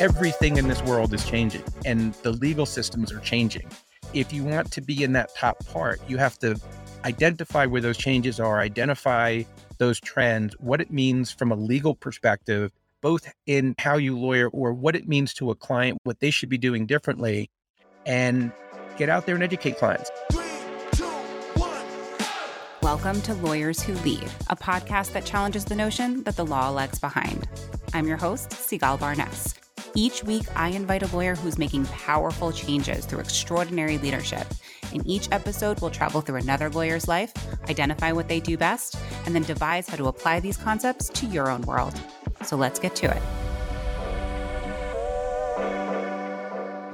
everything in this world is changing and the legal systems are changing. If you want to be in that top part, you have to identify where those changes are, identify those trends, what it means from a legal perspective, both in how you lawyer or what it means to a client, what they should be doing differently, and get out there and educate clients. Welcome to Lawyers Who Lead, a podcast that challenges the notion that the law lags behind. I'm your host, Sigalle Barness. Each week, I invite a lawyer who's making powerful changes through extraordinary leadership. In each episode, we'll travel through another lawyer's life, identify what they do best, and then devise how to apply these concepts to your own world. So let's get to it.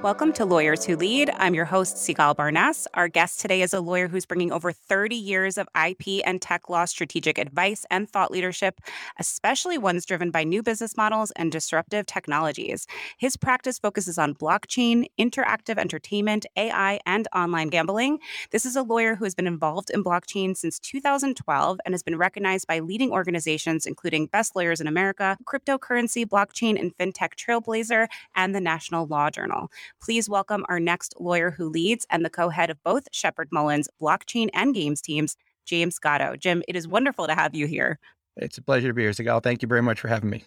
Welcome to Lawyers Who Lead. I'm your host, Sigalle Barness. Our guest today is a lawyer who's bringing over 30 years of IP and tech law strategic advice and thought leadership, especially ones driven by new business models and disruptive technologies. His practice focuses on blockchain, interactive entertainment, AI, and online gambling. This is a lawyer who has been involved in blockchain since 2012 and has been recognized by leading organizations including Best Lawyers in America, Cryptocurrency, Blockchain, and FinTech Trailblazer, and the National Law Journal. Please welcome our next lawyer who leads and the co head of both Sheppard Mullin's blockchain and games teams, James Gatto. Jim, it is wonderful to have you here. It's a pleasure to be here, Sigalle. Thank you very much for having me.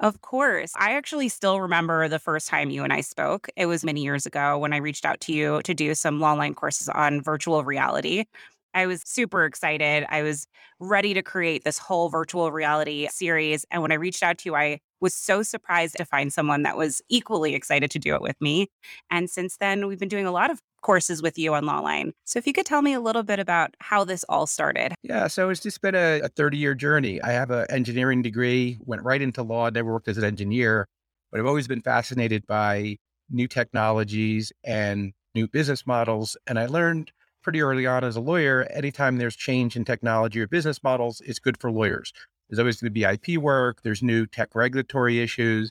Of course. I actually still remember the first time you and I spoke. It was many years ago when I reached out to you to do some Lawline courses on virtual reality. I was super excited. I was ready to create this whole virtual reality series. And when I reached out to you, I was so surprised to find someone that was equally excited to do it with me. And since then, we've been doing a lot of courses with you on Lawline. So if you could tell me a little bit about how this all started. Yeah, so it's just been a 30 year journey. I have an engineering degree, went right into law, never worked as an engineer, but I've always been fascinated by new technologies and new business models. And I learned pretty early on as a lawyer, anytime there's change in technology or business models, it's good for lawyers. There's always going to be IP work, there's new tech regulatory issues.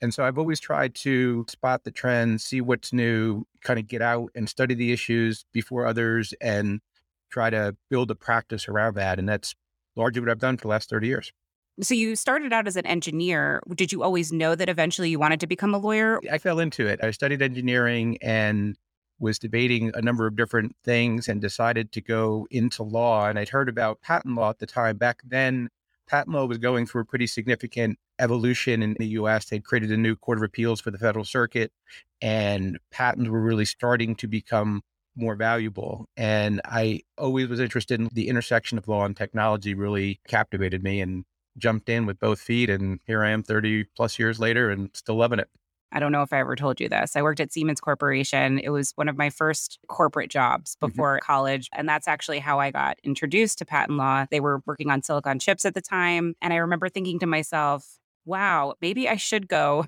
And so I've always tried to spot the trends, see what's new, kind of get out and study the issues before others and try to build a practice around that. And that's largely what I've done for the last 30 years. So you started out as an engineer. Did you always know that eventually you wanted to become a lawyer? I fell into it. I studied engineering and was debating a number of different things and decided to go into law. And I'd heard about patent law at the time. Back then, patent law was going through a pretty significant evolution in the US. They'd created a new Court of Appeals for the Federal Circuit, and patents were really starting to become more valuable. And I always was interested in the intersection of law and technology, really captivated me and jumped in with both feet. And here I am 30 plus years later and still loving it. I don't know if I ever told you this. I worked at Siemens Corporation. It was one of my first corporate jobs mm-hmm. before mm-hmm. college. And that's actually how I got introduced to patent law. They were working on silicon chips at the time. And I remember thinking to myself, wow, maybe I should go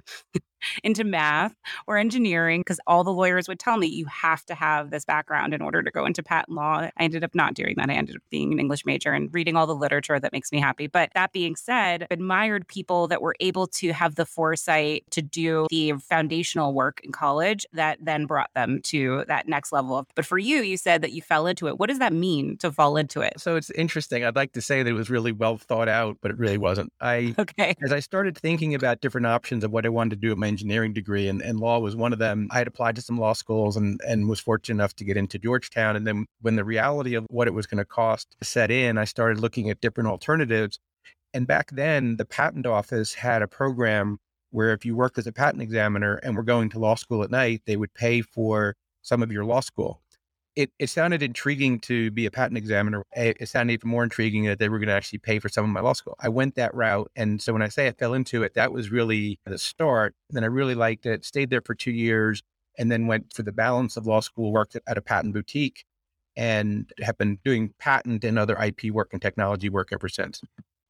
into math or engineering because all the lawyers would tell me you have to have this background in order to go into patent law. I ended up not doing that. I ended up being an English major and reading all the literature that makes me happy. But that being said, admired people that were able to have the foresight to do the foundational work in college that then brought them to that next level of. But for you, you said that you fell into it. What does that mean to fall into it? So it's interesting. I'd like to say that it was really well thought out, but it really wasn't. I okay. As I started thinking about different options of what I wanted to do at my engineering degree, and, and law was one of them. I had applied to some law schools and, and was fortunate enough to get into Georgetown. And then when the reality of what it was going to cost set in, I started looking at different alternatives. And back then, the patent office had a program where if you worked as a patent examiner and were going to law school at night, they would pay for some of your law school it, it sounded intriguing to be a patent examiner. It sounded even more intriguing that they were going to actually pay for some of my law school. I went that route. And so when I say I fell into it, that was really the start. Then I really liked it, stayed there for two years, and then went for the balance of law school, worked at a patent boutique, and have been doing patent and other IP work and technology work ever since.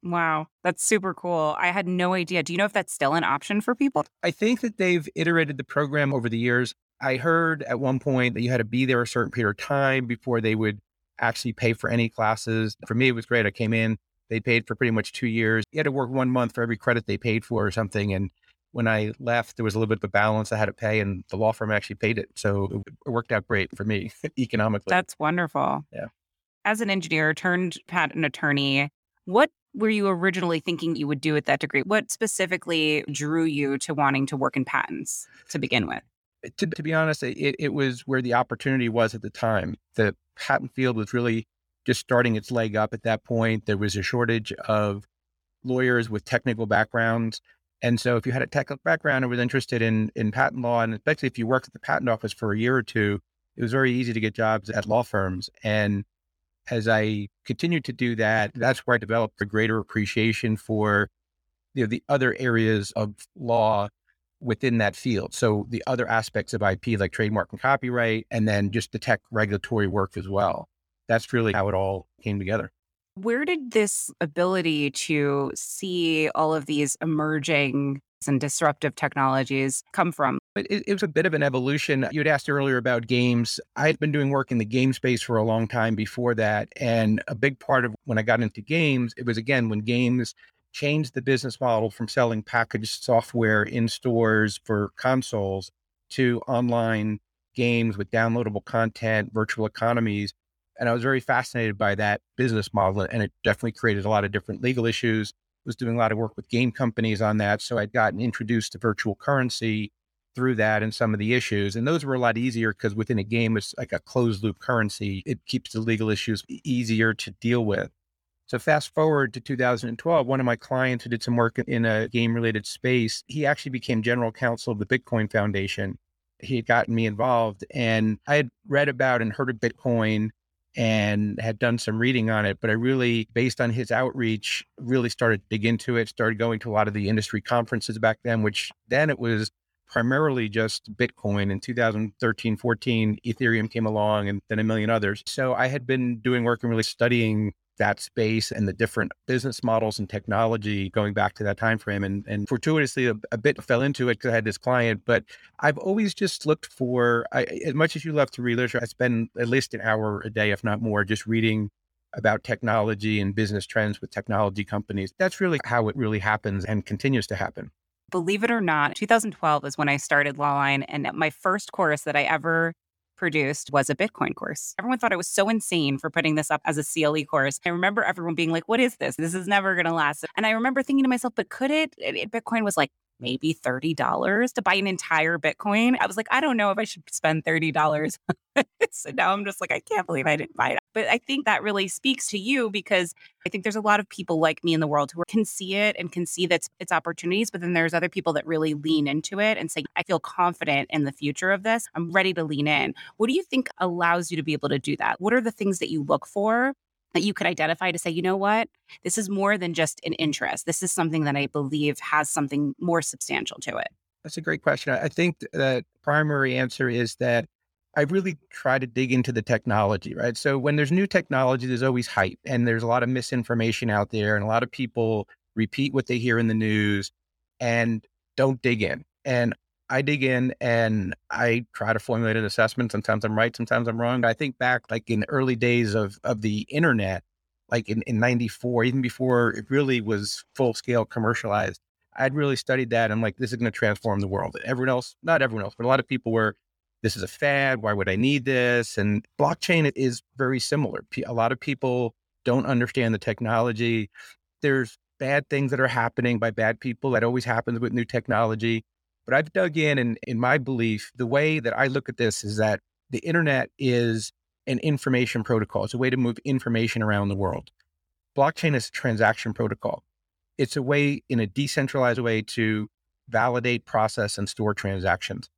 Wow, that's super cool. I had no idea. Do you know if that's still an option for people? I think that they've iterated the program over the years. I heard at one point that you had to be there a certain period of time before they would actually pay for any classes. For me, it was great. I came in, they paid for pretty much two years. You had to work one month for every credit they paid for or something. And when I left, there was a little bit of a balance I had to pay, and the law firm actually paid it. So it worked out great for me economically. That's wonderful. Yeah. As an engineer turned patent attorney, what were you originally thinking you would do with that degree? What specifically drew you to wanting to work in patents to begin with? Eh, to, to be honest, it, it was where the opportunity was at the time. The patent field was really just starting its leg up at that point. There was a shortage of lawyers with technical backgrounds. And so if you had a technical background and was interested in, in patent law, and especially if you worked at the patent office for a year or two, it was very easy to get jobs at law firms. And as I continued to do that, that's where I developed a greater appreciation for you know, the other areas of law within that field. So the other aspects of IP, like trademark and copyright, and then just the tech regulatory work as well. That's really how it all came together. Where did this ability to see all of these emerging and disruptive technologies come from? It, it, was a bit of an evolution. You had asked earlier about games. I had been doing work in the game space for a long time before that. And a big part of when I got into games, it was again when games changed the business model from selling packaged software in stores for consoles to online games with downloadable content, virtual economies. And I was very fascinated by that business model. And it definitely created a lot of different legal issues. Was doing a lot of work with game companies on that. So I'd gotten introduced to virtual currency through that and some of the issues. And those were a lot easier because within a game, it's like a closed loop currency. It keeps the legal issues easier to deal with. So fast forward to 2012, one of my clients who did some work in a game related space, he actually became general counsel of the Bitcoin Foundation. He had gotten me involved and I had read about and heard of Bitcoin and had done some reading on it. But I really, based on his outreach, really started to dig into it, started going to a lot of the industry conferences back then, which then it was primarily just Bitcoin. In 2013, 14, Ethereum came along and then a million others. So I had been doing work and really studying that space and the different business models and technology going back to that time frame and, and fortuitously a, a bit fell into it because i had this client but i've always just looked for I, as much as you love to read literature i spend at least an hour a day if not more just reading about technology and business trends with technology companies. That's really how it really happens and continues to happen. Believe it or not 2012 is when i started lawline and my first course that i ever produced was a Bitcoin course. Everyone thought I was so insane for putting this up as a CLE course. I remember everyone being like, what is this? This is never going to last. And I remember thinking to myself, but could it? Bitcoin was like maybe $30 to buy an entire Bitcoin. I was like, I don't know if I should spend $30. so now I'm just like, I can't believe I didn't buy it. But I think that really speaks to you because I think there's a lot of people like me in the world who can see it and can see that it's opportunities. But then there's other people that really lean into it and say, I feel confident in the future of this. I'm ready to lean in. What do you think allows you to be able to do that? What are the things that you look for that you could identify to say, you know what, this is more than just an interest. This is something that I believe has something more substantial to it? That's a great question. I think the primary answer is that I really try to dig into the technology, right? So when there's new technology, there's always hype and there's a lot of misinformation out there, and a lot of people repeat what they hear in the news and don't dig in. And I dig in and I try to formulate an assessment. Sometimes I'm right, sometimes I'm wrong. I think back like in the early days of of the internet, like in, in 94, even before it really was full scale commercialized, I'd really studied that. I'm like, this is going to transform the world. Everyone else, not everyone else, but a lot of people were, this is a fad. Why would I need this? And blockchain is very similar. A lot of people don't understand the technology. There's bad things that are happening by bad people. That always happens with new technology. But I've dug in, and in my belief, the way that I look at this is that the internet is an information protocol. It's a way to move information around the world. Blockchain is a transaction protocol. It's a way, in a decentralized way, to validate, process, and store transactions.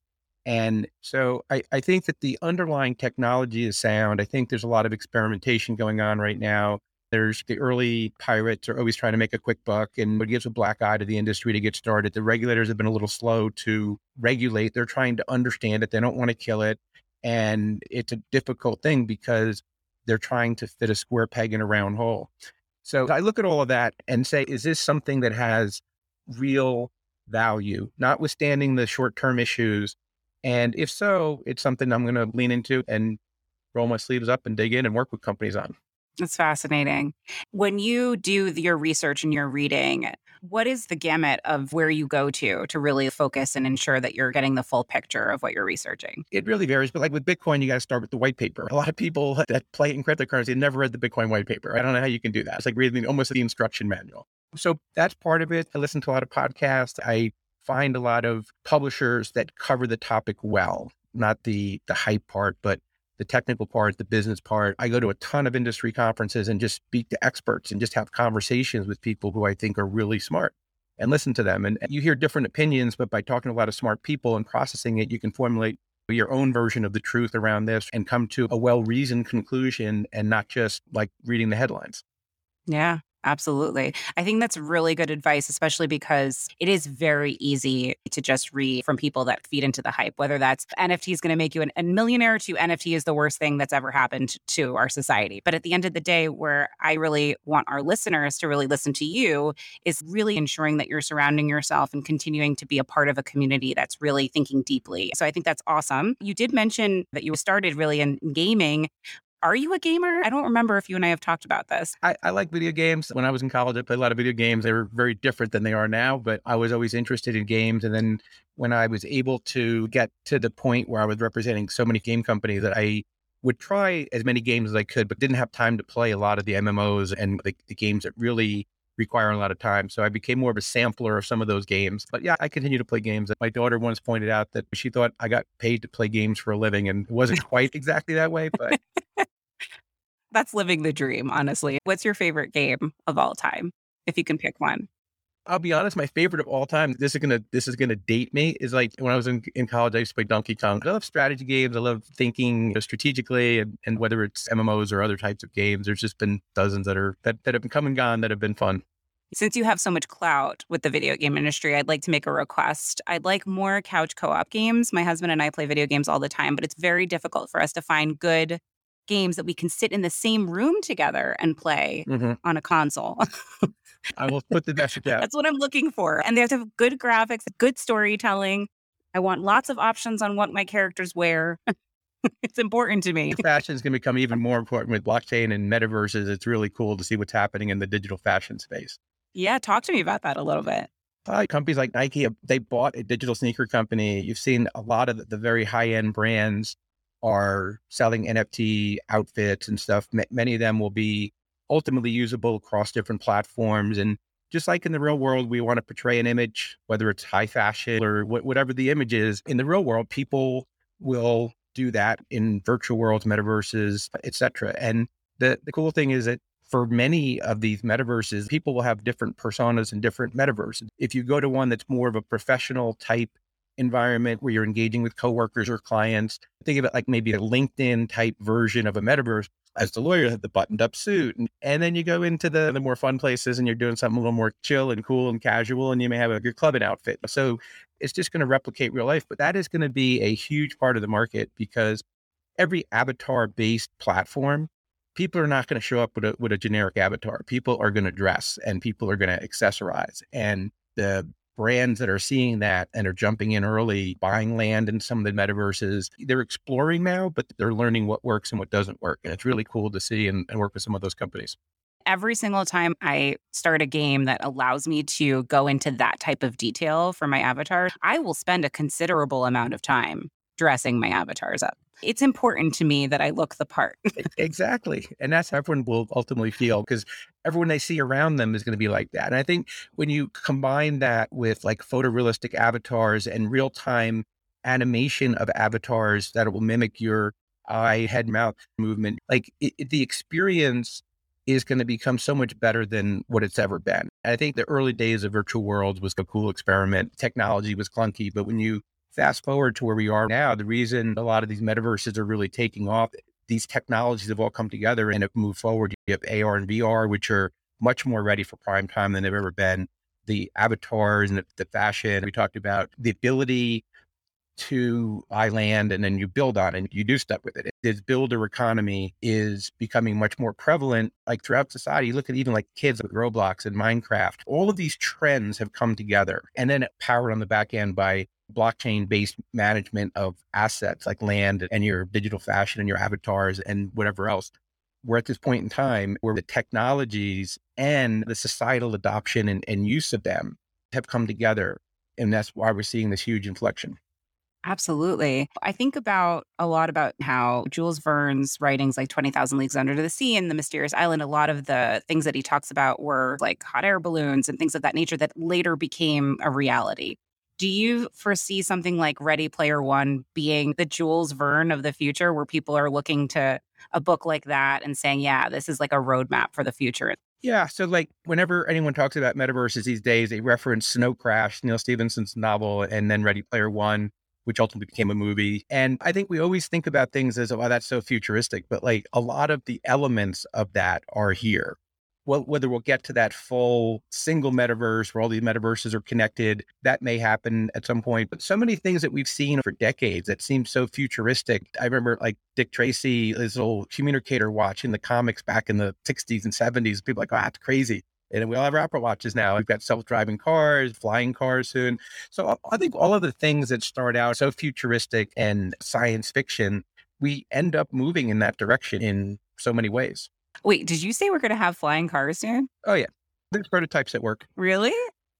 And so I, I think that the underlying technology is sound. I think there's a lot of experimentation going on right now there's the early pirates are always trying to make a quick buck and it gives a black eye to the industry to get started. The regulators have been a little slow to regulate. They're trying to understand it. They don't want to kill it. And it's a difficult thing because they're trying to fit a square peg in a round hole. So I look at all of that and say, is this something that has real value, notwithstanding the short term issues? And if so, it's something I'm going to lean into and roll my sleeves up and dig in and work with companies on. That's fascinating. When you do your research and your reading, what is the gamut of where you go to to really focus and ensure that you're getting the full picture of what you're researching? It really varies. But like with Bitcoin, you got to start with the white paper. A lot of people that play in cryptocurrency never read the Bitcoin white paper. I don't know how you can do that. It's like reading almost the instruction manual. So that's part of it. I listen to a lot of podcasts. I find a lot of publishers that cover the topic well, not the the hype part, but the technical part, the business part. I go to a ton of industry conferences and just speak to experts and just have conversations with people who I think are really smart and listen to them. And you hear different opinions, but by talking to a lot of smart people and processing it, you can formulate your own version of the truth around this and come to a well reasoned conclusion and not just like reading the headlines. Yeah. Absolutely. I think that's really good advice, especially because it is very easy to just read from people that feed into the hype, whether that's NFT is going to make you a millionaire to NFT is the worst thing that's ever happened to our society. But at the end of the day, where I really want our listeners to really listen to you is really ensuring that you're surrounding yourself and continuing to be a part of a community that's really thinking deeply. So I think that's awesome. You did mention that you started really in gaming are you a gamer? I don't remember if you and I have talked about this. I, I, like video games. When I was in college, I played a lot of video games. They were very different than they are now, but I was always interested in games. And then when I was able to get to the point where I was representing so many game companies that I would try as many games as I could, but didn't have time to play a lot of the MMOs and the, the games that really require a lot of time. So I became more of a sampler of some of those games. But yeah, I continue to play games. My daughter once pointed out that she thought I got paid to play games for a living, and it wasn't quite exactly that way, but that's living the dream, honestly. What's your favorite game of all time, if you can pick one? I'll be honest, my favorite of all time, this is gonna this is gonna date me, is like when I was in, in college, I used to play Donkey Kong. I love strategy games. I love thinking you know, strategically and, and whether it's MMOs or other types of games, there's just been dozens that are that, that have been come and gone that have been fun. Since you have so much clout with the video game industry, I'd like to make a request. I'd like more couch co op games. My husband and I play video games all the time, but it's very difficult for us to find good games that we can sit in the same room together and play mm-hmm. on a console. I will put the message out. That's what I'm looking for. And they have to have good graphics, good storytelling. I want lots of options on what my characters wear. it's important to me. Fashion is going to become even more important with blockchain and metaverses. It's really cool to see what's happening in the digital fashion space. Yeah, talk to me about that a little bit. Uh, companies like Nike, they bought a digital sneaker company. You've seen a lot of the, the very high end brands are selling NFT outfits and stuff. M- many of them will be ultimately usable across different platforms. And just like in the real world, we want to portray an image, whether it's high fashion or wh- whatever the image is. In the real world, people will do that in virtual worlds, metaverses, etc. And the, the cool thing is that for many of these metaverses, people will have different personas and different metaverses. If you go to one that's more of a professional type environment where you're engaging with coworkers or clients. Think of it like maybe a LinkedIn type version of a metaverse. As the lawyer, the buttoned up suit. And, then you go into the, the more fun places and you're doing something a little more chill and cool and casual, and you may have a, your clubbing outfit. So it's just going to replicate real life. But that is going to be a huge part of the market because every avatar based platform people are not going to show up with a, with a generic avatar. People are going to dress and people are going to accessorize. And the brands that are seeing that and are jumping in early, buying land in some of the metaverses. They're exploring now, but they're learning what works and what doesn't work. And it's really cool to see and, and work with some of those companies. Every single time I start a game that allows me to go into that type of detail for my avatar, I will spend a considerable amount of time dressing my avatars up it's important to me that I look the part. exactly. And that's how everyone will ultimately feel because everyone they see around them is going to be like that. And I think when you combine that with like photorealistic avatars and real time animation of avatars that will mimic your eye, head, mouth movement, like it, it, the experience is going to become so much better than what it's ever been. I think the early days of virtual worlds was a cool experiment. Technology was clunky, but when you fast forward to where we are now, the reason a lot of these metaverses are really taking off, these technologies have all come together and have moved forward. You have AR and VR, which are much more ready for prime time than they've ever been. The avatars and the, the fashion we talked about, the ability to land and then you build on it and you do stuff with it. This builder economy is becoming much more prevalent like throughout society. You look at even like kids with Roblox and Minecraft. All of these trends have come together and then powered on the back end by blockchain based management of assets like land and your digital fashion and your avatars and whatever else. we're at this point in time where the technologies and the societal adoption and, and use of them have come together. And that's why we're seeing this huge inflection. Absolutely. I think about a lot about how Jules Verne's writings, like 20,000 Leagues Under the Sea and The Mysterious Island, a lot of the things that he talks about were like hot air balloons and things of that nature that later became a reality. Do you foresee something like Ready Player One being the Jules Verne of the future, where people are looking to a book like that and saying, yeah, this is like a roadmap for the future? Yeah. So, like, whenever anyone talks about metaverses these days, they reference Snow Crash, Neal Stephenson's novel, and then Ready Player One which ultimately became a movie. And I think we always think about things as, oh, that's so futuristic, but like a lot of the elements of that are here. Well, whether we'll get to that full single metaverse where all these metaverses are connected, that may happen at some point. But so many things that we've seen for decades that seem so futuristic. I remember like Dick Tracy, his little communicator watch in the comics back in the 60s and 70s. People like, oh, that's crazy. And we all have Apple Watches now. We've got self driving cars, flying cars soon. So I think all of the things that start out so futuristic and science fiction, we end up moving in that direction in so many ways. Wait, did you say we're going to have flying cars soon? Oh, yeah. There's prototypes at work. Really?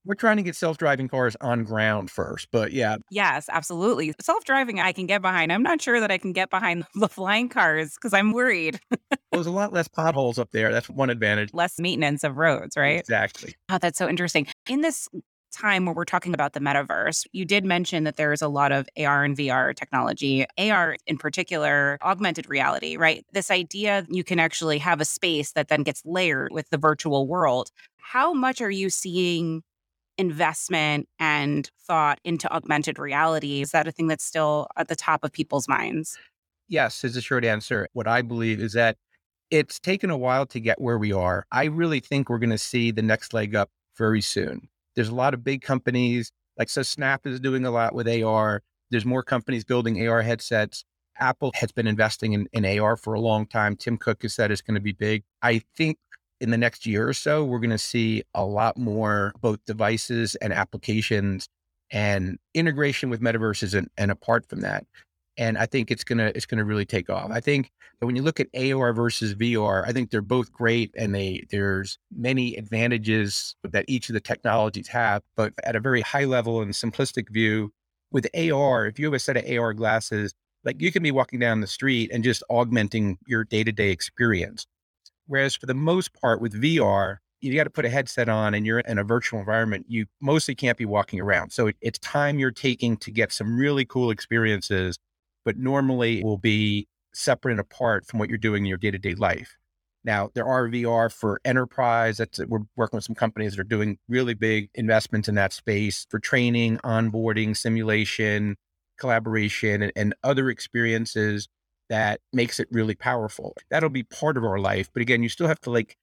We're trying to get self driving cars on ground first, but yeah. Yes, absolutely. Self driving, I can get behind. I'm not sure that I can get behind the flying cars because I'm worried. well, there's a lot less potholes up there. That's one advantage. Less maintenance of roads, right? Exactly. Oh, that's so interesting. In this time where we're talking about the metaverse, you did mention that there is a lot of AR and VR technology, AR in particular, augmented reality, right? This idea you can actually have a space that then gets layered with the virtual world. How much are you seeing investment and thought into augmented reality? Is that a thing that's still at the top of people's minds? Yes, is the short answer. What I believe is that it's taken a while to get where we are. I really think we're going to see the next leg up very soon. There's a lot of big companies, like so Snap is doing a lot with AR. There's more companies building AR headsets. Apple has been investing in, in AR for a long time. Tim Cook has said it's going to be big. I think in the next year or so, we're going to see a lot more both devices and applications and integration with metaverses and, and apart from that. And I think it's gonna it's gonna really take off. I think that when you look at AR versus VR, I think they're both great, and they there's many advantages that each of the technologies have. But at a very high level and simplistic view, with AR, if you have a set of AR glasses, like you can be walking down the street and just augmenting your day to day experience. Whereas for the most part with VR, you got to put a headset on and you're in a virtual environment. You mostly can't be walking around. So it, it's time you're taking to get some really cool experiences, but normally will be separate and apart from what you're doing in your day to day life. Now, there are VR for enterprise. That's we're working with some companies that are doing really big investments in that space for training, onboarding, simulation, collaboration, and, and other experiences that makes it really powerful. That'll be part of our life. But again, you still have to like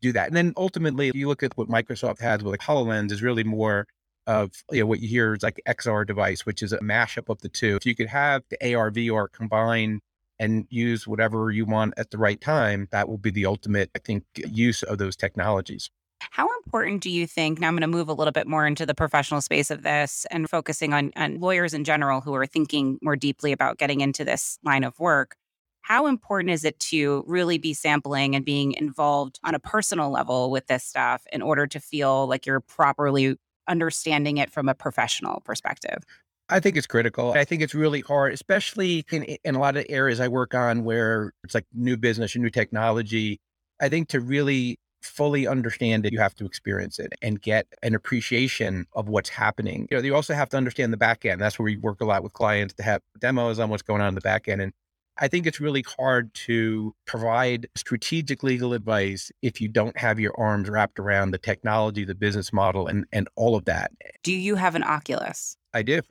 do that. And then ultimately, you look at what Microsoft has with like HoloLens is really more of you know what you hear is like XR device, which is a mashup of the two. If you could have the AR, VR combine and use whatever you want at the right time, that will be the ultimate, I think, use of those technologies. How important do you think? Now I'm going to move a little bit more into the professional space of this and focusing on, on lawyers in general who are thinking more deeply about getting into this line of work. How important is it to really be sampling and being involved on a personal level with this stuff in order to feel like you're properly understanding it from a professional perspective? I think it's critical. I think it's really hard, especially in, in a lot of areas I work on where it's like new business or new technology. I think to really fully understand it, you have to experience it and get an appreciation of what's happening. You know, you also have to understand the back end. That's where we work a lot with clients to have demos on what's going on in the back end. And I think it's really hard to provide strategic legal advice if you don't have your arms wrapped around the technology, the business model, and and all of that. Do you have an Oculus? I do.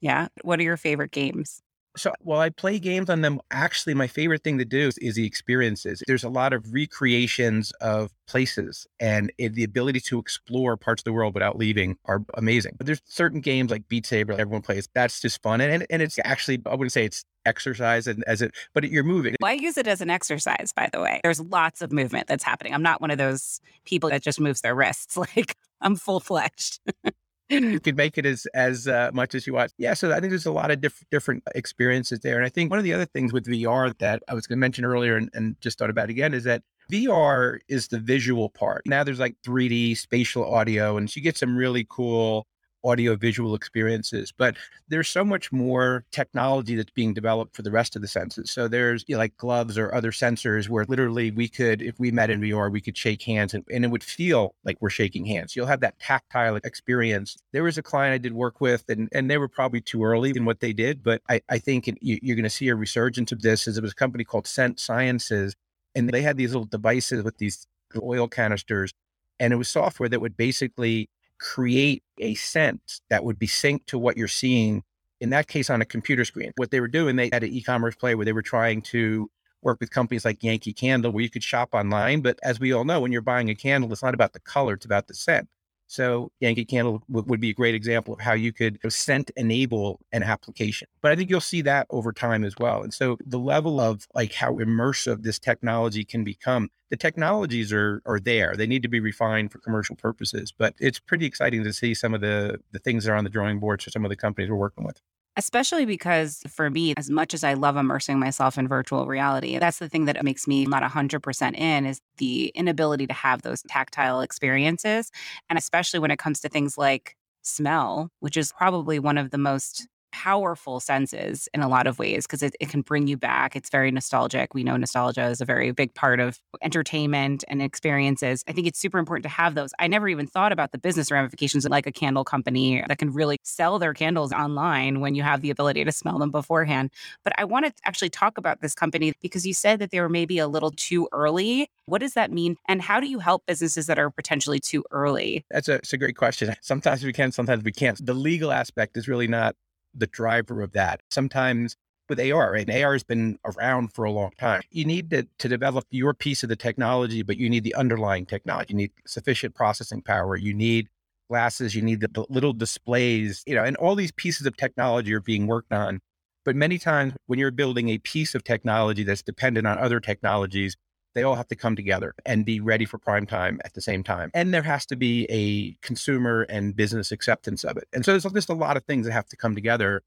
Yeah. What are your favorite games? So while I play games on them, actually, my favorite thing to do is, is the experiences. There's a lot of recreations of places, and it, the ability to explore parts of the world without leaving are amazing. But there's certain games like Beat Saber, everyone plays. That's just fun, and and it's actually I wouldn't say it's exercise and as it, but you're moving. Well, I use it as an exercise, by the way. There's lots of movement that's happening. I'm not one of those people that just moves their wrists. Like I'm full fledged. you could make it as as uh, much as you want. Yeah, so I think there's a lot of diff- different experiences there, and I think one of the other things with VR that I was going to mention earlier and, and just thought about again is that VR is the visual part. Now there's like 3D spatial audio, and you get some really cool audio visual experiences. But there's so much more technology that's being developed for the rest of the senses. So there's you know, like gloves or other sensors where literally we could, if we met in VR, we could shake hands and, and it would feel like we're shaking hands. You'll have that tactile experience. There was a client I did work with, and, and they were probably too early in what they did. But I, I think you, you're going to see a resurgence of this as it was a company called Scent Sciences. And they had these little devices with these oil canisters. And it was software that would basically create a scent that would be synced to what you're seeing in that case on a computer screen. What they were doing, they had an e-commerce play where they were trying to work with companies like Yankee Candle where you could shop online. But as we all know, when you're buying a candle, it's not about the color, it's about the scent. So Yankee Candle w- would be a great example of how you could scent enable an application. But I think you'll see that over time as well. And so the level of like how immersive this technology can become, the technologies are are there. They need to be refined for commercial purposes. But it's pretty exciting to see some of the the things that are on the drawing boards for some of the companies we're working with especially because for me as much as i love immersing myself in virtual reality that's the thing that makes me not 100% in is the inability to have those tactile experiences. And especially when it comes to things like smell which is probably one of the most powerful senses in a lot of ways because it, it can bring you back. It's very nostalgic. We know nostalgia is a very big part of entertainment and experiences. I think it's super important to have those. I never even thought about the business ramifications of like a candle company that can really sell their candles online when you have the ability to smell them beforehand. But I want to actually talk about this company because you said that they were maybe a little too early. What does that mean? And how do you help businesses that are potentially too early? That's a, that's a great question. Sometimes we can, sometimes we can't. The legal aspect is really not the driver of that. Sometimes with AR? And AR has been around for a long time. You need to, to develop your piece of the technology, but you need the underlying technology. You need sufficient processing power. You need glasses. You need the little displays, you know, and all these pieces of technology are being worked on. But many times when you're building a piece of technology that's dependent on other technologies, they all have to come together and be ready for prime time at the same time. And there has to be a consumer and business acceptance of it. And so there's just a lot of things that have to come together.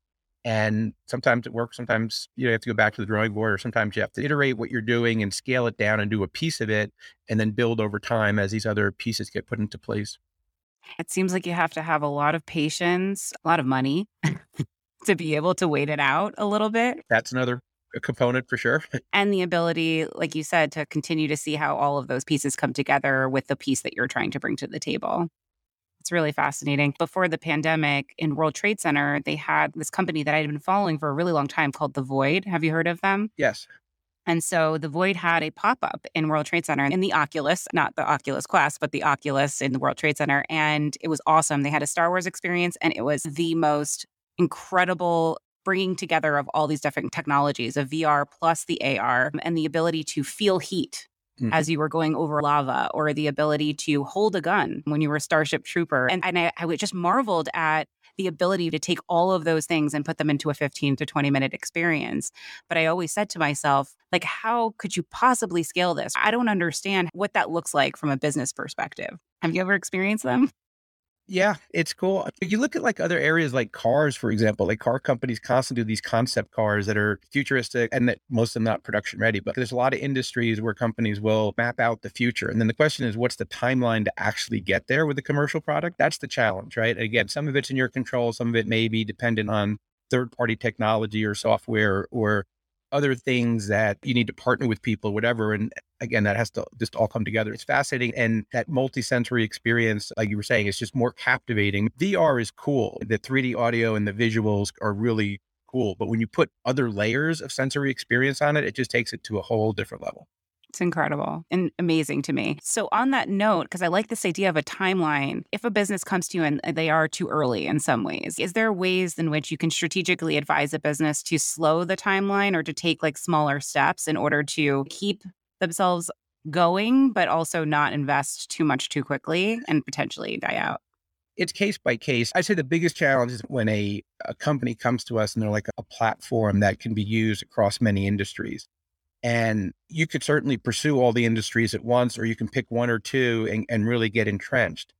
And sometimes it works. Sometimes you have to go back to the drawing board, or sometimes you have to iterate what you're doing and scale it down and do a piece of it and then build over time as these other pieces get put into place. It seems like you have to have a lot of patience, a lot of money to be able to wait it out a little bit. That's another a component for sure. and the ability, like you said, to continue to see how all of those pieces come together with the piece that you're trying to bring to the table. It's really fascinating. Before the pandemic in World Trade Center, they had this company that I had been following for a really long time called The Void. Have you heard of them? Yes. And so the Void had a pop up in World Trade Center in the Oculus, not the Oculus Quest, but the Oculus in the World Trade Center. And it was awesome. They had a Star Wars experience, and it was the most incredible bringing together of all these different technologies of VR plus the AR and the ability to feel heat Mm-hmm. as you were going over lava or the ability to hold a gun when you were a starship trooper. And, and I, I just marveled at the ability to take all of those things and put them into a 15 to 20 minute experience. But i always said to myself like how could you possibly scale this? I don't understand what that looks like from a business perspective. Have you ever experienced them yeah, it's cool. You look at like other areas like cars, for example, like car companies constantly do these concept cars that are futuristic and that most of them not production ready. But there's a lot of industries where companies will map out the future. And then the question is, what's the timeline to actually get there with a commercial product? That's the challenge, right? Again, some of it's in your control, some of it may be dependent on third party technology or software or other things that you need to partner with people, whatever. And again, that has to just all come together. It's fascinating. And that multi-sensory experience, like you were saying, is just more captivating. VR is cool. The 3D audio and the visuals are really cool. But when you put other layers of sensory experience on it, it just takes it to a whole different level. It's incredible and amazing to me. So, on that note, because I like this idea of a timeline, if a business comes to you and uh, they are too early in some ways, is there ways in which you can strategically advise a business to slow the timeline or to take like smaller steps in order to keep themselves going, but also not invest too much too quickly and potentially die out? it's case by case. I'd say the biggest challenge is when a, a company comes to us and they're like a platform that can be used across many industries. And you could certainly pursue all the industries at once, or you can pick one or two and, and really get entrenched.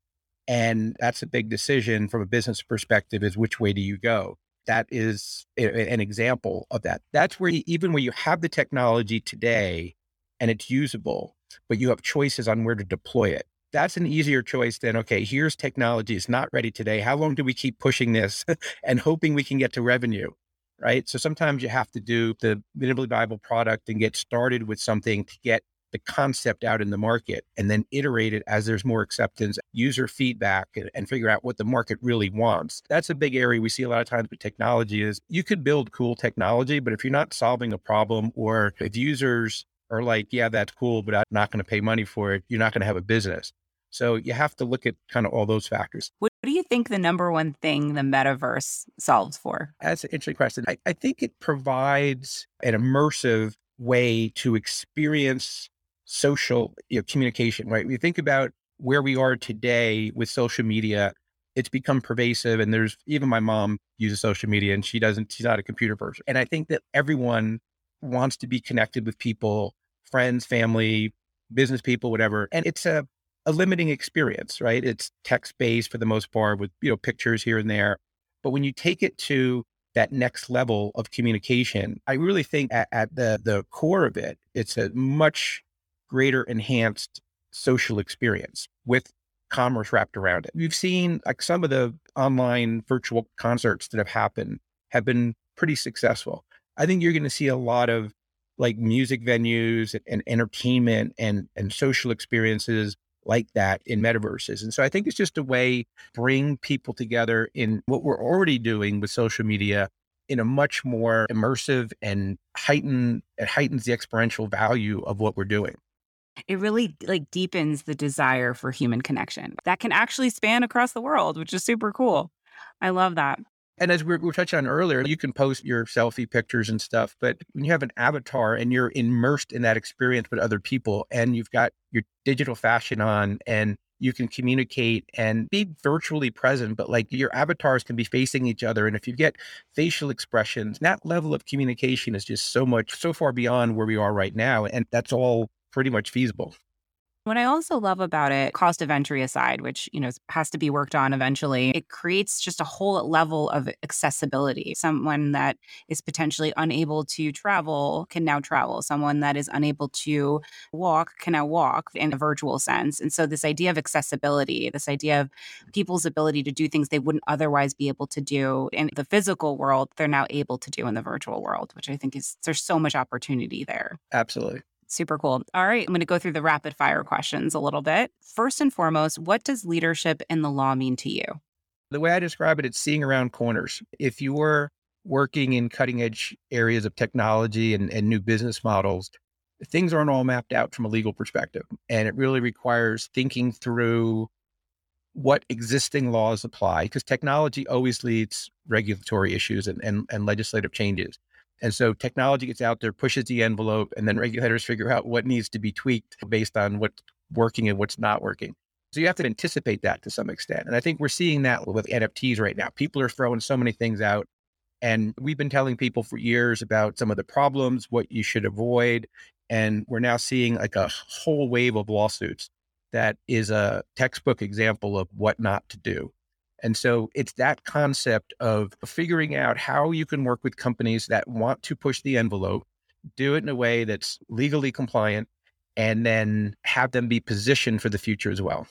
And that's a big decision from a business perspective is which way do you go? That is a, an example of that. That's where you, even where you have the technology today and it's usable, but you have choices on where to deploy it. That's an easier choice than, okay, here's technology. It's not ready today. How long do we keep pushing this and hoping we can get to revenue? Right. So sometimes you have to do the minimally viable product and get started with something to get the concept out in the market and then iterate it as there's more acceptance, user feedback, and, and, figure out what the market really wants. That's a big area we see a lot of times with technology is you could build cool technology, but if you're not solving a problem or if users are like, yeah, that's cool, but I'm not going to pay money for it, you're not going to have a business. So you have to look at kind of all those factors. What do you think the number one thing the metaverse solves for? That's an interesting question. I, I think it provides an immersive way to experience social you know, communication, right? We think about where we are today with social media, it's become pervasive. And there's even my mom uses social media and she doesn't, she's not a computer person. And I think that everyone wants to be connected with people, friends, family, business people, whatever. And it's a, a limiting experience, right? It's text based for the most part with, you know, pictures here and there. But when you take it to that next level of communication, I really think at, at the the core of it, it's a much greater enhanced social experience with commerce wrapped around it. We've seen like some of the online virtual concerts that have happened have been pretty successful. I think you're going to see a lot of like music venues and, and entertainment and and social experiences like that in metaverses. And so I think it's just a way bring people together in what we're already doing with social media in a much more immersive and heighten it heightens the experiential value of what we're doing it really like deepens the desire for human connection that can actually span across the world, which is super cool. I love that. And as we were, touching on earlier, you can post your selfie pictures and stuff, but when you have an avatar and you're immersed in that experience with other people and you've got your digital fashion on and you can communicate and be virtually present, but like your avatars can be facing each other. And if you get facial expressions, that level of communication is just so much, so far beyond where we are right now. And that's all pretty much feasible. What I also love about it, cost of entry aside, which, you know, has to be worked on eventually, it creates just a whole level of accessibility. Someone that is potentially unable to travel can now travel. Someone that is unable to walk can now walk in a virtual sense. And so this idea of accessibility, this idea of people's ability to do things they wouldn't otherwise be able to do in the physical world, they're now able to do in the virtual world, which I think is there's so much opportunity there. Absolutely. Super cool. All right, I'm going to go through the rapid fire questions a little bit. First and foremost, what does leadership in the law mean to you? The way I describe it, it's seeing around corners. If you were working in cutting edge areas of technology and, and new business models, things aren't all mapped out from a legal perspective. And it really requires thinking through what existing laws apply because technology always leads regulatory issues and, and, and legislative changes. And so technology gets out there, pushes the envelope, and then regulators figure out what needs to be tweaked based on what's working and what's not working. So you have to anticipate that to some extent. And I think we're seeing that with NFTs right now. People are throwing so many things out. And we've been telling people for years about some of the problems, what you should avoid. And we're now seeing like a whole wave of lawsuits that is a textbook example of what not to do. And so it's that concept of figuring out how you can work with companies that want to push the envelope, do it in a way that's legally compliant, and then have them be positioned for the future as well.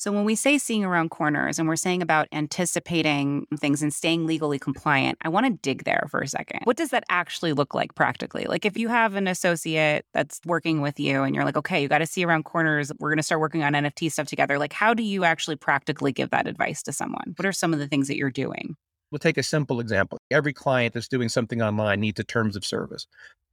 So when we say seeing around corners and we're saying about anticipating things and staying legally compliant, I want to dig there for a second. What does that actually look like practically? Like if you have an associate that's working with you and you're like, okay, you got to see around corners, we're going to start working on NFT stuff together. Like how do you actually practically give that advice to someone? What are some of the things that you're doing? We'll take a simple example. Every client that's doing something online needs a terms of service.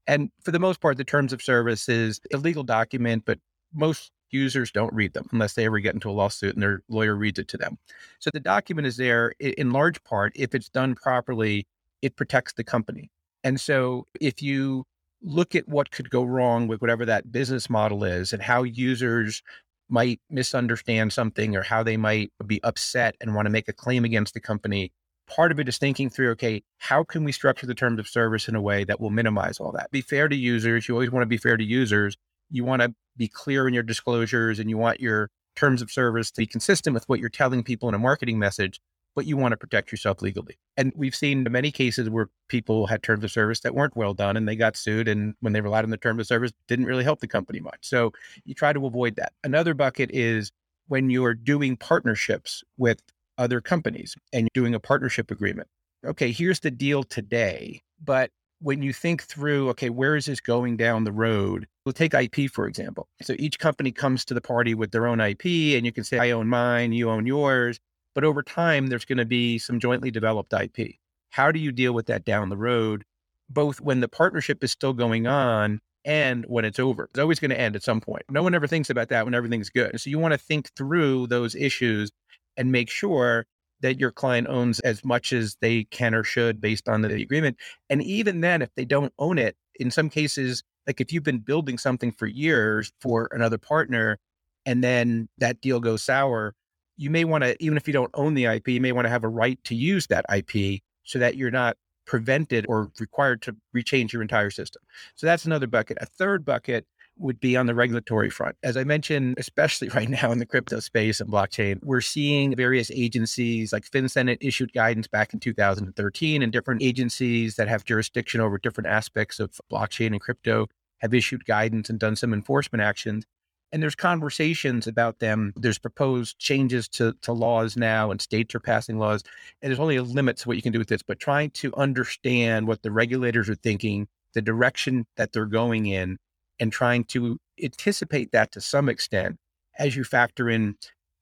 And for the most part, the terms of service is a legal document, but most users don't read them unless they ever get into a lawsuit and their lawyer reads it to them. So the document is there in large part, if it's done properly, it protects the company. And so if you look at what could go wrong with whatever that business model is and how users might misunderstand something or how they might be upset and want to make a claim against the company, part of it is thinking through okay how can we structure the terms of service in a way that will minimize all that be fair to users you always want to be fair to users you want to be clear in your disclosures and you want your terms of service to be consistent with what you're telling people in a marketing message, but you want to protect yourself legally. And we've seen many cases where people had terms of service that weren't well done and they got sued. And when they relied on the terms of service, didn't really help the company much. So you try to avoid that. Another bucket is when you're doing partnerships with other companies and doing a partnership agreement. Okay, here's the deal today. But when you think through, okay, where is this going down the road? We'll take IP, for example. So each company comes to the party with their own IP, and you can say, I own mine, you own yours. But over time, there's going to be some jointly developed IP. How do you deal with that down the road, both when the partnership is still going on and when it's over? It's always going to end at some point. No one ever thinks about that when everything's good. So you want to think through those issues and make sure that your client owns as much as they can or should based on the agreement. And even then, if they don't own it, in some cases, like if you've been building something for years for another partner and then that deal goes sour, you may want to, even if you don't own the IP, you may want to have a right to use that IP so that you're not prevented or required to rechange your entire system. So that's another bucket. A third bucket would be on the regulatory front. As I mentioned, especially right now in the crypto space and blockchain, we're seeing various agencies like FinCEN issued guidance back in 2013, and different agencies that have jurisdiction over different aspects of blockchain and crypto have issued guidance and done some enforcement actions. And there's conversations about them. There's proposed changes to, to laws now, and states are passing laws. And there's only a limit to what you can do with this, but trying to understand what the regulators are thinking, the direction that they're going in, and trying to anticipate that to some extent as you factor in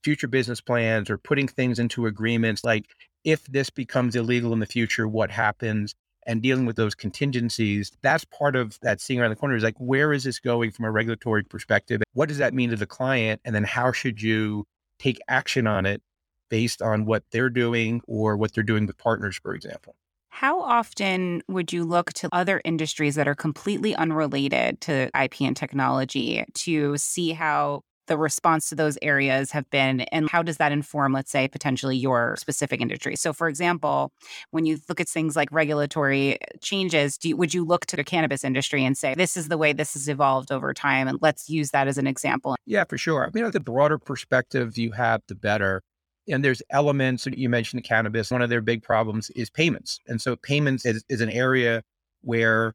future business plans or putting things into agreements like if this becomes illegal in the future, what happens? And dealing with those contingencies, that's part of that seeing around the corner is like, where is this going from a regulatory perspective? What does that mean to the client? And then how should you take action on it based on what they're doing or what they're doing with partners, for example? How often would you look to other industries that are completely unrelated to IP and technology to see how the response to those areas have been and how does that inform let's say potentially your specific industry? So for example when you look at things like regulatory changes you, would you look to the cannabis industry and say this is the way this has evolved over time and let's use that as an example yeah for sure. I mean the broader perspective you have the better and there's elements you mentioned cannabis one of their big problems is payments and so payments is, is an area where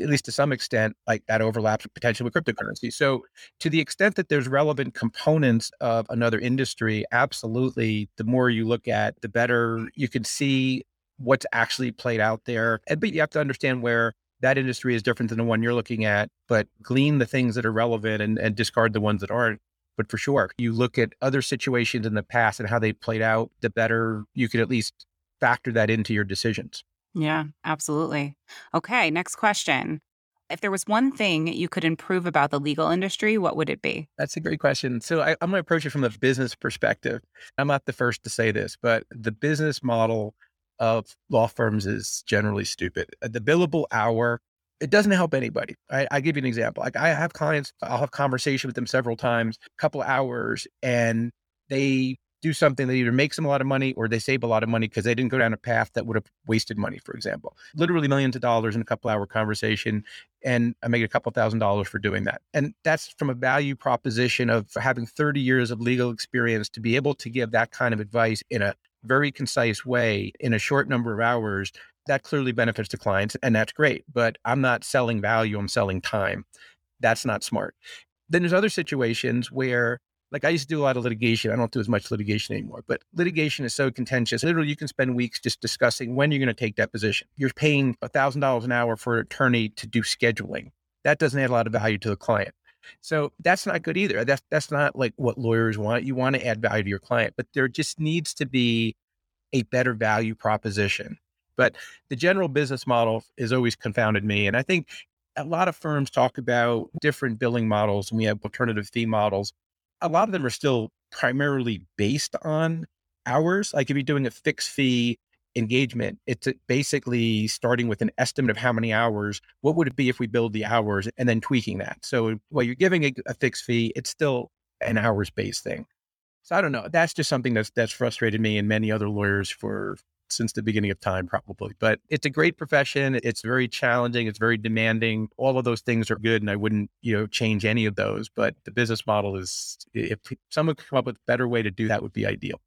at least to some extent like that overlaps potentially with cryptocurrency. So to the extent that there's relevant components of another industry absolutely the more you look at the better you can see what's actually played out there and but you have to understand where that industry is different than the one you're looking at but glean the things that are relevant and, and discard the ones that aren't but for sure, you look at other situations in the past and how they played out, the better you could at least factor that into your decisions. Yeah, absolutely. Okay, next question. If there was one thing you could improve about the legal industry, what would it be? That's a great question. So I, am going to approach it from a business perspective. I'm not the first to say this, but the business model of law firms is generally stupid. The billable hour it doesn't help anybody. I, I give you an example. Like I have clients, I'll have conversation with them several times, a couple hours, and they do something that either makes them a lot of money or they save a lot of money because they didn't go down a path that would have wasted money, for example. Literally millions of dollars in a couple hour conversation. And I make a couple thousand dollars for doing that. And that's from a value proposition of having 30 years of legal experience to be able to give that kind of advice in a very concise way in a short number of hours that clearly benefits the clients and that's great. But I'm not selling value, I'm selling time. That's not smart. Then there's other situations where like I used to do a lot of litigation. I don't do as much litigation anymore, but litigation is so contentious. Literally, you can spend weeks just discussing when you're going to take deposition. You're paying $1,000 an hour for an attorney to do scheduling. That doesn't add a lot of value to the client. So that's not good either. That's that's not like what lawyers want. You want to add value to your client, but there just needs to be a better value proposition but the general business model has always confounded me. And I think a lot of firms talk about different billing models and we have alternative fee models. A lot of them are still primarily based on hours. Like if you're doing a fixed fee engagement, it's basically starting with an estimate of how many hours, what would it be if we build the hours and then tweaking that. So while you're giving a, a fixed fee, it's still an hours based thing. So I don't know. That's just something that's that's frustrated me and many other lawyers for since the beginning of time, probably. But it's a great profession. It's very challenging. It's very demanding. All of those things are good, and I wouldn't, you know, change any of those. But the business model is, if someone could come up with a better way to do that, would be ideal.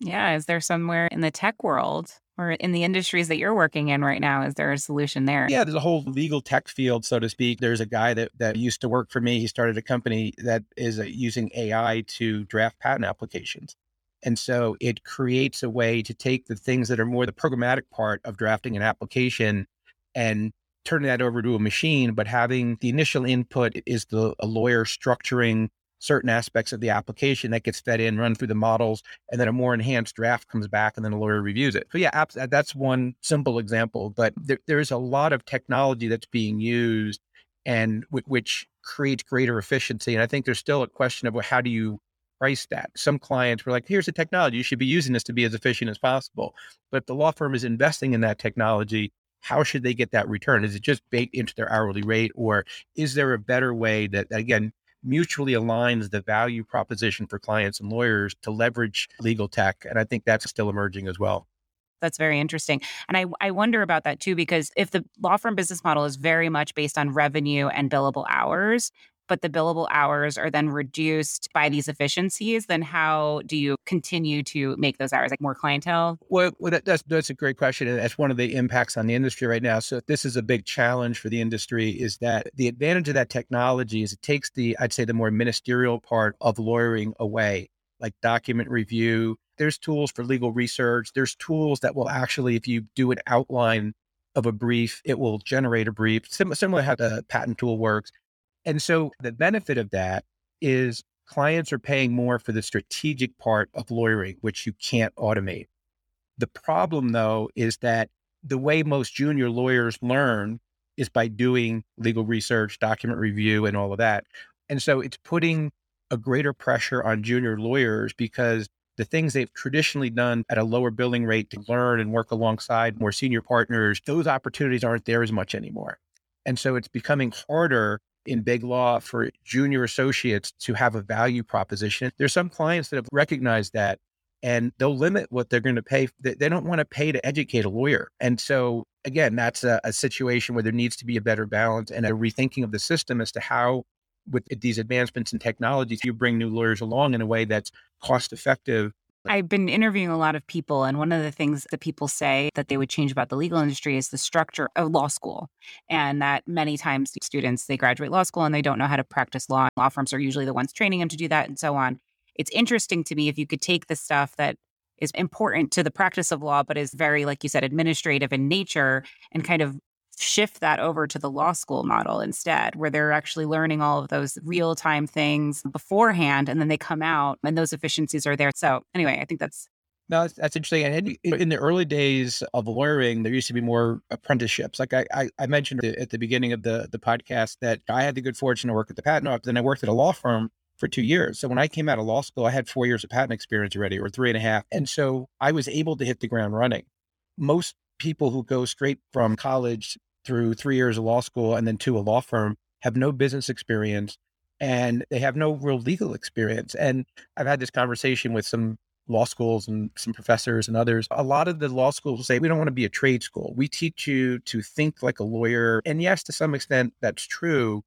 Yeah. Is there somewhere in the tech world or in the industries that you're working in right now, is there a solution there? Yeah, there's a whole legal tech field, so to speak. There's a guy that, that used to work for me. He started a company that is uh, using AI to draft patent applications. And so it creates a way to take the things that are more the programmatic part of drafting an application and turning that over to a machine, but having the initial input is the a lawyer structuring certain aspects of the application that gets fed in, run through the models, and then a more enhanced draft comes back and then a lawyer reviews it. So yeah, uh, that's one simple example, but there, there's a lot of technology that's being used and w- which creates greater efficiency. And I think there's still a question of well, how do you price that? Some clients were like, here's the technology. You should be using this to be as efficient as possible. But if the law firm is investing in that technology, how should they get that return? Is it just baked into their hourly rate, or is there a better way that, again, mutually aligns the value proposition for clients and lawyers to leverage legal tech. And I think that's still emerging as well. That's very interesting. And I, I wonder about that too, because if the law firm business model is very much based on revenue and billable hours, but the billable hours are then reduced by these efficiencies, then how do you continue to make those hours like more clientele? Well, well that, that's that's a great question, and that's one of the impacts on the industry right now. So this is a big challenge for the industry. Is that the advantage of that technology is it takes the I'd say the more ministerial part of lawyering away, like document review. There's tools for legal research. There's tools that will actually, if you do an outline of a brief, it will generate a brief. Sim- similar how the patent tool works. And so the benefit of that is clients are paying more for the strategic part of lawyering, which you can't automate. The problem, though, is that the way most junior lawyers learn is by doing legal research, document review, and all of that. And so it's putting a greater pressure on junior lawyers because the things they've traditionally done at a lower billing rate to learn and work alongside more senior partners, those opportunities aren't there as much anymore. And so it's becoming harder in big law for junior associates to have a value proposition. There's some clients that have recognized that and they'll limit what they're going to pay. They don't want to pay to educate a lawyer. And so, again, that's a, a, situation where there needs to be a better balance and a rethinking of the system as to how, with these advancements in technology, you bring new lawyers along in a way that's cost effective I've been interviewing a lot of people, and one of the things that people say that they would change about the legal industry is the structure of law school. And that many times students, they graduate law school and they don't know how to practice law. Law firms are usually the ones training them to do that and so on. It's interesting to me if you could take the stuff that is important to the practice of law, but is very, like you said, administrative in nature and kind of shift that over to the law school model instead, where they're actually learning all of those real time things beforehand and then they come out and those efficiencies are there. So, anyway, I think that's. No, that's, interesting. And in the early days of lawyering, there used to be more apprenticeships. Like I, I, I mentioned at the beginning of the, the podcast that I had the good fortune to work at the patent office and I worked at a law firm for two years. So when I came out of law school, I had four years of patent experience already, or three and a half. And so I was able to hit the ground running. Most people who go straight from college through three years of law school and then to a law firm have no business experience and they have no real legal experience. And I've had this conversation with some law schools and some professors and others. A lot of the law schools say, we don't want to be a trade school. We teach you to think like a lawyer. And yes, to some extent, that's true.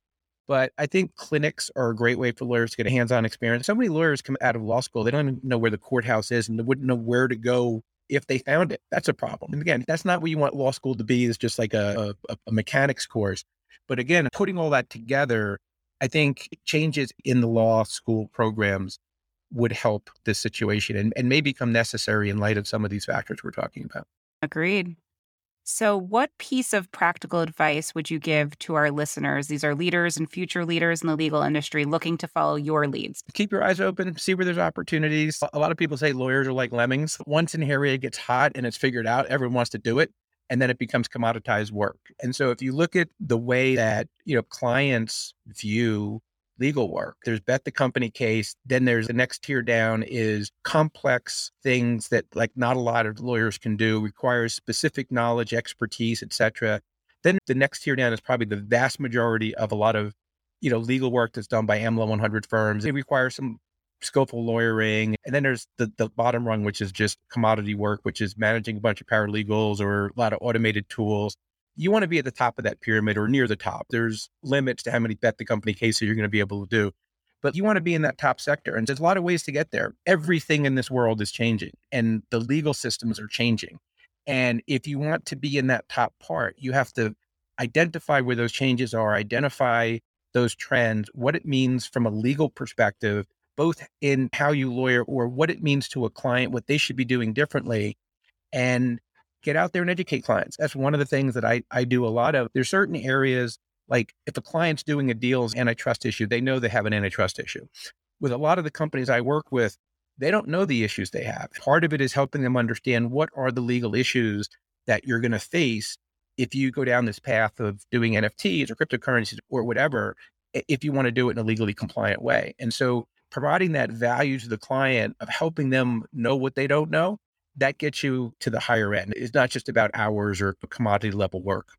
But I think clinics are a great way for lawyers to get a hands on experience. So many lawyers come out of law school, they don't even know where the courthouse is and they wouldn't know where to go if they found it. That's a problem. And again, that's not what you want law school to be, is just like a, a, a mechanics course. But again, putting all that together, I think changes in the law school programs would help this situation and, and may become necessary in light of some of these factors we're talking about. Agreed. So, what piece of practical advice would you give to our listeners? These are leaders and future leaders in the legal industry looking to follow your leads. Keep your eyes open, see where there's opportunities. A lot of people say lawyers are like lemmings. Once an area gets hot and it's figured out, everyone wants to do it. And then it becomes commoditized work. And so if you look at the way that, you know, clients view legal work. There's bet the company case. Then there's the next tier down is complex things that like not a lot of lawyers can do, requires specific knowledge, expertise, etc. Then the next tier down is probably the vast majority of a lot of you know legal work that's done by AmLaw 100 firms. It requires some skillful lawyering. And then there's the, the bottom rung, which is just commodity work, which is managing a bunch of paralegals or a lot of automated tools. You want to be at the top of that pyramid or near the top. There's limits to how many bet the company cases you're going to be able to do. But you want to be in that top sector. And there's a lot of ways to get there. Everything in this world is changing and the legal systems are changing. And if you want to be in that top part, you have to identify where those changes are, identify those trends, what it means from a legal perspective, both in how you lawyer or what it means to a client, what they should be doing differently, and get out there and educate clients. That's one of the things that I, I do a lot of. There's certain areas like if a client's doing a deal's antitrust issue, they know they have an antitrust issue. With a lot of the companies I work with, they don't know the issues they have. Part of it is helping them understand what are the legal issues that you're going to face if you go down this path of doing NFTs or cryptocurrencies or whatever, if you want to do it in a legally compliant way. And so providing that value to the client of helping them know what they don't know, that gets you to the higher end. It's not just about hours or commodity level work.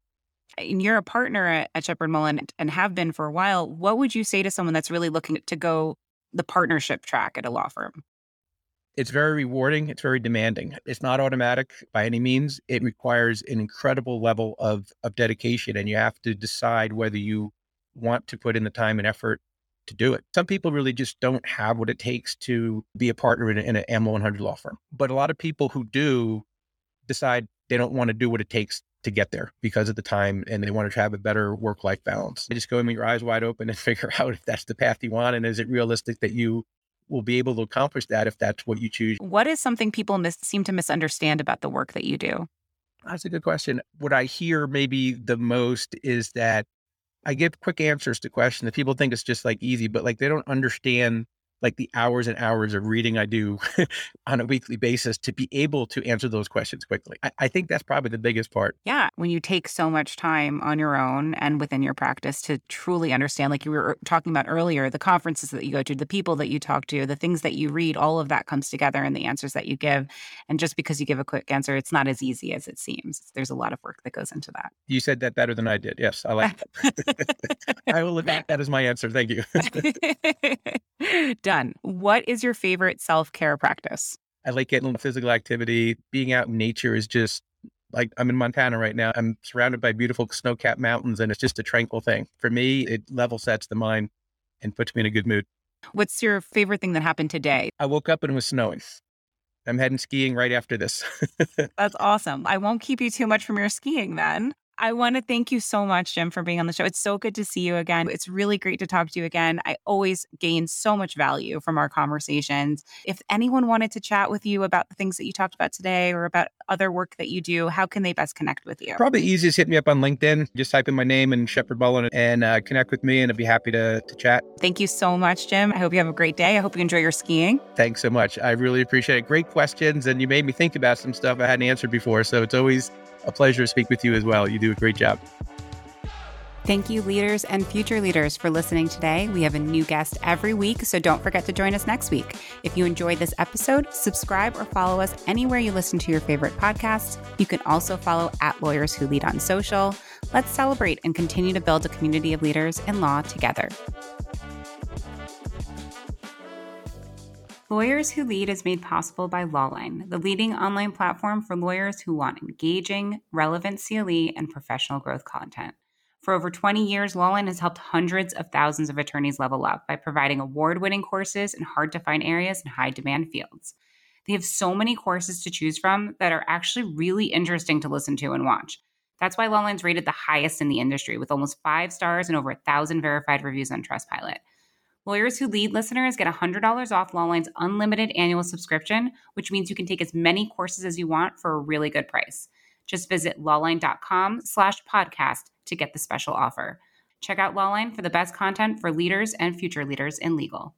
And you're a partner at, at Sheppard Mullin and have been for a while. What would you say to someone that's really looking to go the partnership track at a law firm? It's very rewarding. It's very demanding. It's not automatic by any means. It requires an incredible level of, of dedication, and you have to decide whether you want to put in the time and effort to do it. Some people really just don't have what it takes to be a partner in, a, in an M100 law firm. But a lot of people who do decide they don't want to do what it takes to get there because of the time and they want to have a better work life balance. You just go in with your eyes wide open and figure out if that's the path you want and is it realistic that you will be able to accomplish that if that's what you choose. What is something people mis- seem to misunderstand about the work that you do? That's a good question. What I hear maybe the most is that I give quick answers to questions that people think it's just like easy, but like they don't understand like the hours and hours of reading I do on a weekly basis to be able to answer those questions quickly. I, I, think that's probably the biggest part. Yeah. When you take so much time on your own and within your practice to truly understand, like you were er, talking about earlier, the conferences that you go to, the people that you talk to, the things that you read, all of that comes together in the answers that you give. And just because you give a quick answer, it's not as easy as it seems. There's a lot of work that goes into that. You said that better than I did. Yes. I like I will admit that is my answer. Thank you. Done. What is your favorite self care practice? I like getting physical activity. Being out in nature is just like I'm in Montana right now. I'm surrounded by beautiful snow capped mountains, and it's just a tranquil thing. For me, it level sets the mind and puts me in a good mood. What's your favorite thing that happened today? I woke up and it was snowing. I'm heading skiing right after this. That's awesome. I won't keep you too much from your skiing then. I want to thank you so much, Jim, for being on the show. It's so good to see you again. It's really great to talk to you again. I always gain so much value from our conversations. If anyone wanted to chat with you about the things that you talked about today or about other work that you do, how can they best connect with you? Probably easiest hit me up on LinkedIn. Just type in my name and Sheppard Mullin and uh, connect with me, and I'd be happy to, to chat. Thank you so much, Jim. I hope you have a great day. I hope you enjoy your skiing. Thanks so much. I really appreciate it. Great questions, and you made me think about some stuff I hadn't answered before. So it's always a pleasure to speak with you as well. You do a great job. Thank you, leaders and future leaders, for listening today. We have a new guest every week, so don't forget to join us next week. If you enjoyed this episode, subscribe or follow us anywhere you listen to your favorite podcasts. You can also follow at Lawyers Who Lead on social. Let's celebrate and continue to build a community of leaders in law together. Lawyers Who Lead is made possible by Lawline, the leading online platform for lawyers who want engaging, relevant CLE and professional growth content. For over 20 years, Lawline has helped hundreds of thousands of attorneys level up by providing award winning courses in hard to find areas and high demand fields. They have so many courses to choose from that are actually really interesting to listen to and watch. That's why Lawline's rated the highest in the industry with almost five stars and over a thousand verified reviews on Trustpilot. Lawyers Who Lead listeners get $100 off Lawline's unlimited annual subscription, which means you can take as many courses as you want for a really good price. Just visit lawline.com slash podcast to get the special offer. Check out Lawline for the best content for leaders and future leaders in legal.